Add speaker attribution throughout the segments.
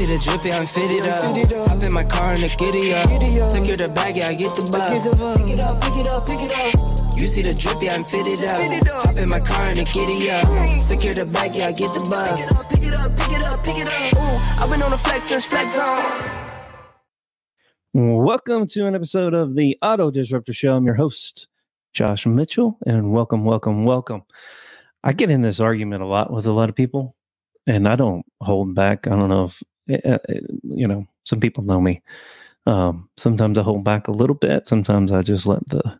Speaker 1: see the drippy, I'm fitted up. Hop in my car and the giddy up. Secure the bag, yeah, I get the bus. Pick it up, pick it up, pick it up. You see the drippy, I'm fitted up. Hop in my car and the giddy up. Secure the bag, yeah, I get the bus. Pick it up, pick it up, pick it up. Ooh, I've been on the flex since flex on.
Speaker 2: Welcome to an episode of the Auto Disruptor Show. I'm your host, Josh Mitchell, and welcome, welcome, welcome. I get in this argument a lot with a lot of people, and I don't hold back. I don't know if, uh, you know, some people know me. Um, sometimes I hold back a little bit. Sometimes I just let the,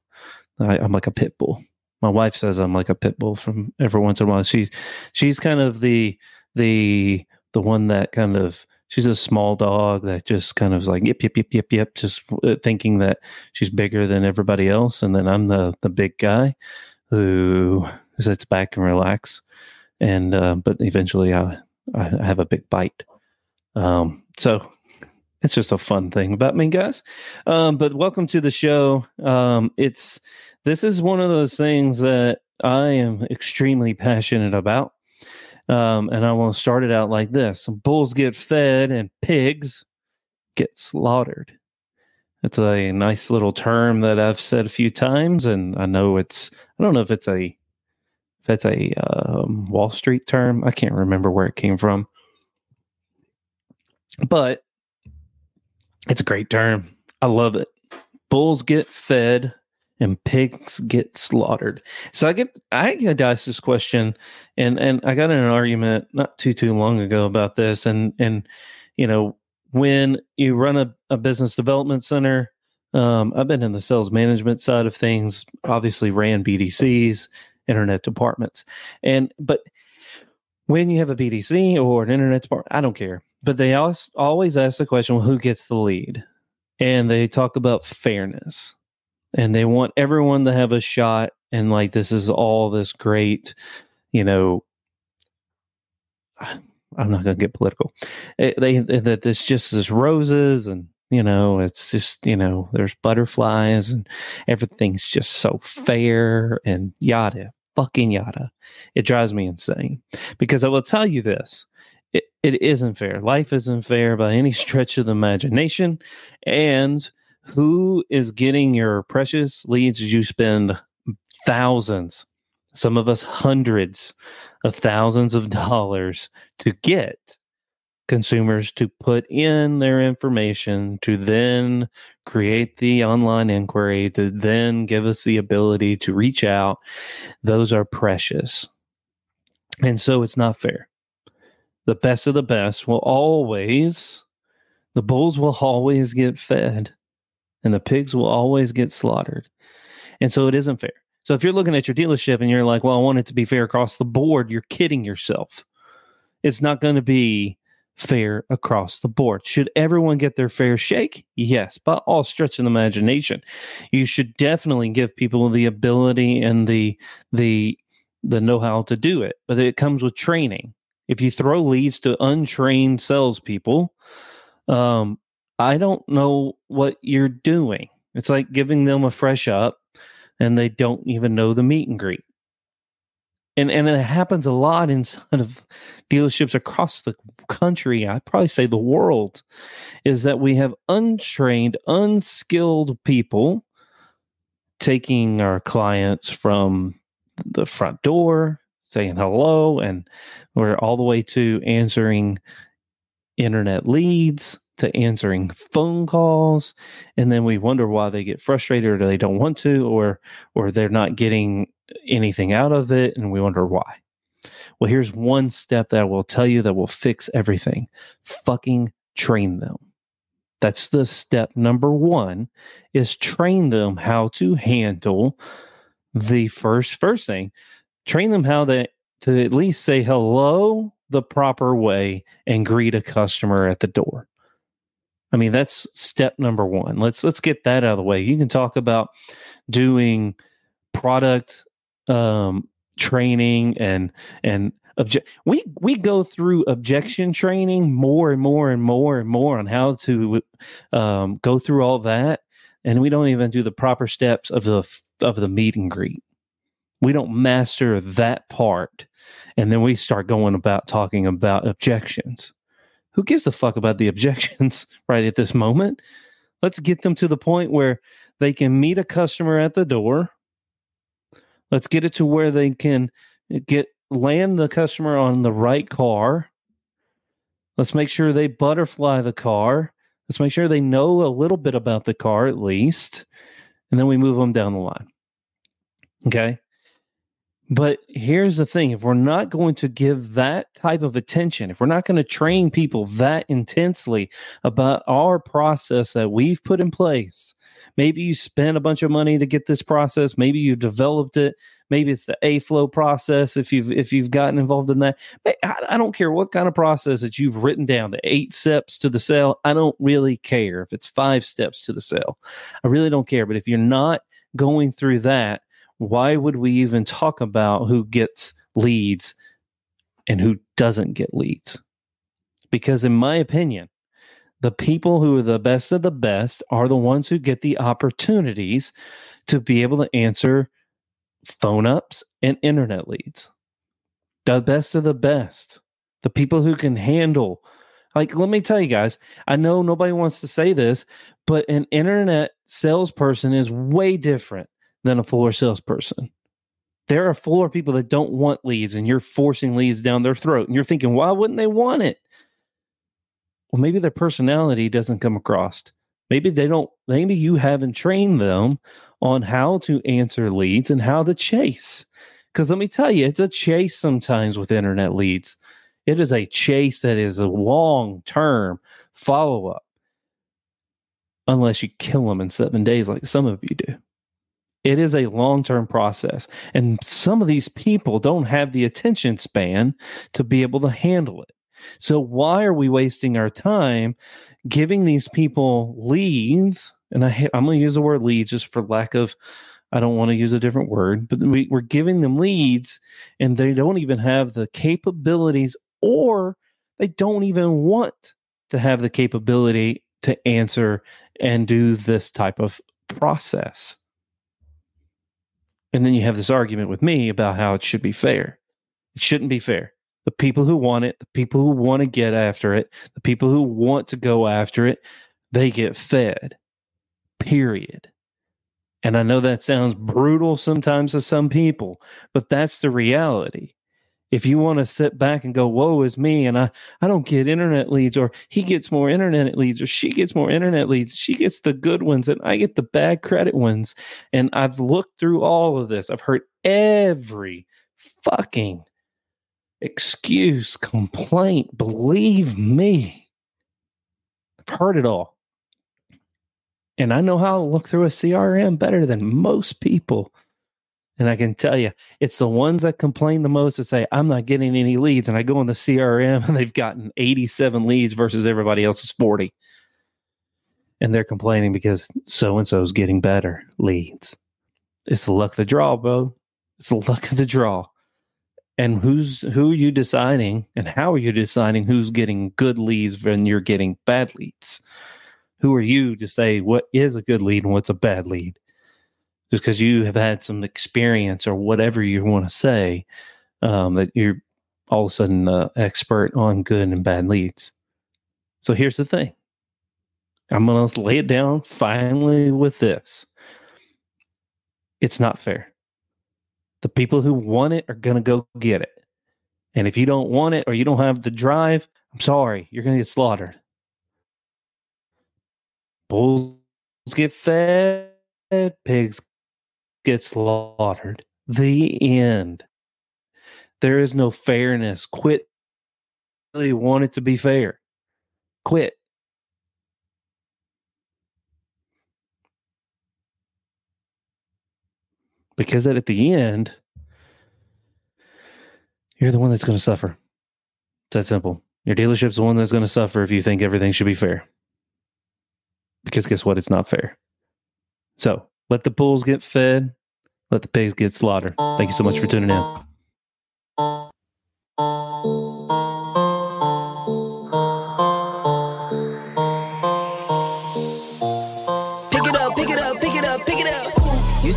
Speaker 2: I, I'm like a pit bull. My wife says I'm like a pit bull from every once in a while. She's, she's kind of the, the, the one that kind of she's a small dog that just kind of is like yip yip yip yip yip, just uh, thinking that she's bigger than everybody else, and then I'm the the big guy who sits back and relax, and uh, but eventually I I have a big bite. Um, so it's just a fun thing about me, guys. Um, but welcome to the show. Um, it's this is one of those things that I am extremely passionate about. Um, and I want to start it out like this bulls get fed and pigs get slaughtered. It's a nice little term that I've said a few times, and I know it's, I don't know if it's a, if it's a um, Wall Street term. I can't remember where it came from. But it's a great term. I love it. Bulls get fed and pigs get slaughtered. So I get I get asked this question, and and I got in an argument not too too long ago about this, and and you know when you run a, a business development center. Um, I've been in the sales management side of things. Obviously, ran BDCs, internet departments, and but when you have a BDC or an internet department, I don't care. But they always ask the question, well, who gets the lead? And they talk about fairness and they want everyone to have a shot and like this is all this great you know i'm not going to get political it, eh, they that this just is roses and you know it's just you know there's butterflies and everything's just so fair and yada fucking yada. It drives me insane. Because i will tell you this it, it isn't fair. Life isn't fair by any stretch of the imagination. And who is getting your precious leads you spend thousands some of us hundreds of thousands of dollars to get consumers to put in their information to then create the online inquiry to then give us the ability to reach out those are precious and so it's not fair the best of the best will always the bulls will always get fed and the pigs will always get slaughtered. And so it isn't fair. So if you're looking at your dealership and you're like, well, I want it to be fair across the board, you're kidding yourself. It's not going to be fair across the board. Should everyone get their fair shake? Yes, by all stretch of imagination. You should definitely give people the ability and the the the know-how to do it, but it comes with training. If you throw leads to untrained salespeople, um, I don't know what you're doing. It's like giving them a fresh up and they don't even know the meet and greet. And and it happens a lot inside of dealerships across the country. I'd probably say the world is that we have untrained, unskilled people taking our clients from the front door, saying hello, and we're all the way to answering internet leads to answering phone calls and then we wonder why they get frustrated or they don't want to or or they're not getting anything out of it and we wonder why well here's one step that I will tell you that will fix everything fucking train them that's the step number 1 is train them how to handle the first first thing train them how they to at least say hello the proper way and greet a customer at the door I mean, that's step number one. Let's let's get that out of the way. You can talk about doing product um, training and and object. We we go through objection training more and more and more and more on how to um, go through all that, and we don't even do the proper steps of the of the meet and greet. We don't master that part, and then we start going about talking about objections Who gives a fuck about the objections right at this moment? Let's get them to the point where they can meet a customer at the door. Let's get it to where they can eh, get land the customer on the right car. Let's make sure they butterfly the car. Let's make sure they know a little bit about the car at least. And then we move them down the line. Okay. But here's the thing if we're not going to give that type of attention, if we're not going to train people that intensely about our process that we've put in place, maybe you spent a bunch of money to get this process, maybe you developed it, maybe it's the A flow process if you've if you've gotten involved in that. I don't care what kind of process that you've written down, the eight steps to the sale. I don't really care if it's five steps to the sale. I really don't care. But if you're not going through that, why would we even talk about who gets leads and who doesn't get leads? Because, in my opinion, the people who are the best of the best are the ones who get the opportunities to be able to answer phone ups and internet leads. The best of the best. The people who can handle, like, let me tell you guys, I know nobody wants to say this, but an internet salesperson is way different than a floor salesperson. There are floor people that don't want leads, and you're forcing leads down their throat. And you're thinking, why wouldn't they want it? Well, maybe their personality doesn't come across. Maybe they don't, maybe you haven't trained them on how to answer leads and how to chase. Because let me tell you, it's a chase sometimes with internet leads. It is a chase that is a long term follow up, unless you kill them in seven days, like some of you do. It is a long term process. And some of these people don't have the attention span to be able to handle it. So, why are we wasting our time giving these people leads? And I, I'm going to use the word leads just for lack of, I don't want to use a different word, but we, we're giving them leads and they don't even have the capabilities or they don't even want to have the capability to answer and do this type of process. And then you have this argument with me about how it should be fair. It shouldn't be fair. The people who want it, the people who want to get after it, the people who want to go after it, they get fed. Period. And I know that sounds brutal sometimes to some people, but that's the reality if you want to sit back and go, woe is me, and I, I don't get internet leads, or he gets more internet leads, or she gets more internet leads, she gets the good ones, and I get the bad credit ones. And I've looked through all of this. I've heard every fucking excuse, complaint. Believe me. I've heard it all. And I know how to look through a CRM better than most people. And I can tell you, it's the ones that complain the most that say, I'm not getting any leads. And I go on the CRM and they've gotten 87 leads versus everybody else's 40. And they're complaining because so and so is getting better leads. It's the luck of the draw, bro. It's the luck of the draw. And who's who are you deciding and how are you deciding who's getting good leads when you're getting bad leads? Who are you to say what is a good lead and what's a bad lead? just because you have had some experience or whatever you want to say um, that you're all of a sudden uh, expert on good and bad leads. So here's the thing. I'm going to lay it down finally with this. It's not fair. The people who want it are going to go get it. And if you don't want it or you don't have the drive, I'm sorry, you're going to get slaughtered. Bulls get fed, pigs get slaughtered. The end. There is no fairness. Quit. Really want it to be fair. Quit. Because at the end, you're the one that's going to suffer. It's that simple. Your dealership's the one that's going to suffer if you think everything should be fair. Because guess what? It's not fair. So let the bulls get fed. Let the pigs get slaughtered. Thank you so much for tuning in.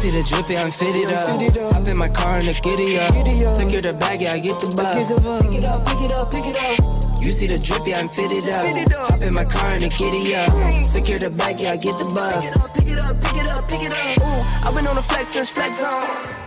Speaker 1: See the drippy, I'm fitted up. Hop in my car and the giddy up. Secure the bag, yeah, I get the bus. Pick it up, pick it up, pick it up. You see the drip, yeah, I'm fitted up. Hop in my car and a giddy up. Secure the bag, yeah, I get the bus. Pick it up, pick it up, pick it up, pick it up. Ooh, I've been on the flex since flex on.